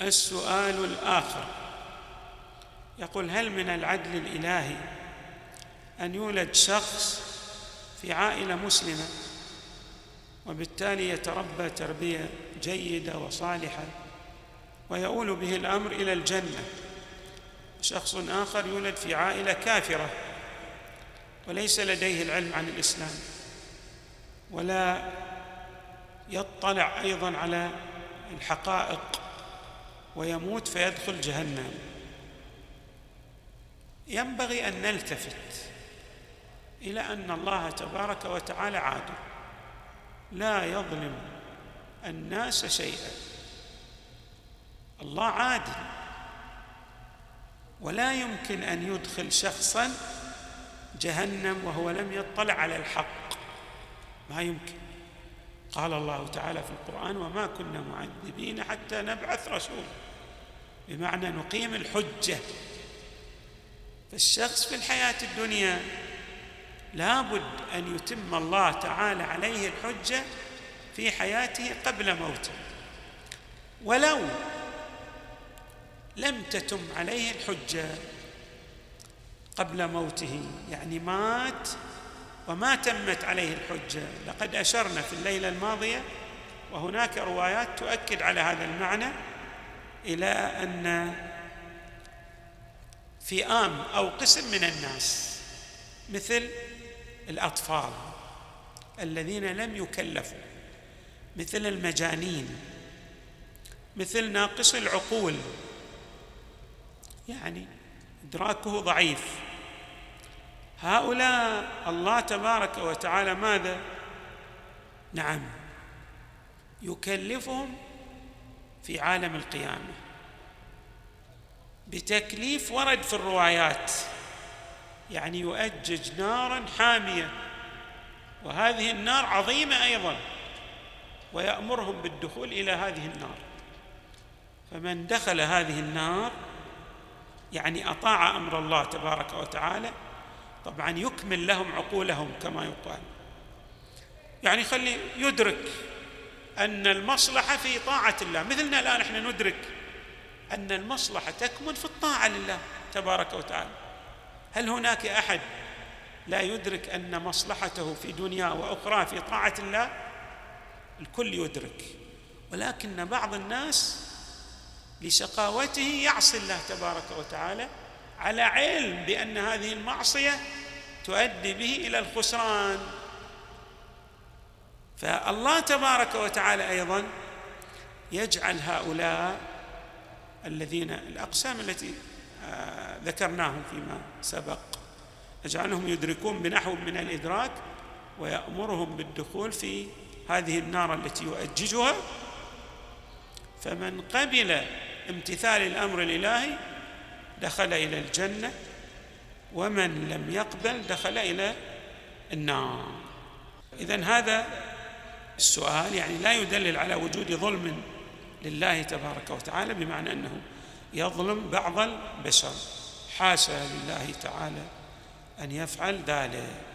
السؤال الآخر. يقول هل من العدل الإلهي أن يولد شخص في عائلة مسلمة وبالتالي يتربى تربية جيدة وصالحة ويؤول به الأمر إلى الجنة؟ شخص آخر يولد في عائلة كافرة وليس لديه العلم عن الإسلام ولا يطلع أيضا على الحقائق ويموت فيدخل جهنم. ينبغي أن نلتفت إلى أن الله تبارك وتعالى عادل. لا يظلم الناس شيئا. الله عادل. ولا يمكن أن يدخل شخصا جهنم وهو لم يطلع على الحق. ما يمكن. قال الله تعالى في القرآن وما كنا معذبين حتى نبعث رسولا. بمعنى نقيم الحجة. فالشخص في الحياة الدنيا لابد أن يتم الله تعالى عليه الحجة في حياته قبل موته. ولو لم تتم عليه الحجة قبل موته يعني مات وما تمت عليه الحجة لقد أشرنا في الليلة الماضية وهناك روايات تؤكد على هذا المعنى. إلى أن فئام أو قسم من الناس مثل الأطفال الذين لم يكلفوا مثل المجانين مثل ناقص العقول. يعني إدراكه ضعيف. هؤلاء الله تبارك وتعالى ماذا؟ نعم يكلفهم في عالم القيامة. بتكليف ورد في الروايات. يعني يؤجج نارا حامية. وهذه النار عظيمة أيضا. ويأمرهم بالدخول إلى هذه النار. فمن دخل هذه النار يعني أطاع أمر الله تبارك وتعالى طبعا يكمل لهم عقولهم كما يقال. يعني خلي يدرك أن المصلحة في طاعة الله. مثلنا الآن إحنا ندرك أن المصلحة تكمن في الطاعة لله تبارك وتعالى. هل هناك أحد لا يدرك أن مصلحته في دنيا وأخرى في طاعة الله؟ الكل يدرك. ولكن بعض الناس لشقاوته يعصي الله تبارك وتعالى على علم بأن هذه المعصية تؤدي به إلى الخسران. فالله تبارك وتعالى أيضا يجعل هؤلاء الذين الأقسام التي آه، ذكرناهم فيما سبق يجعلهم يدركون بنحو من الإدراك ويأمرهم بالدخول في هذه النار التي يؤججها. فمن قبل امتثال الأمر الإلهي دخل إلى الجنة ومن لم يقبل دخل إلى النار. اذا هذا السؤال يعني لا يدلل على وجود ظلم لله تبارك وتعالى بمعنى أنه يظلم بعض البشر. حاشا لله تعالى أن يفعل ذلك.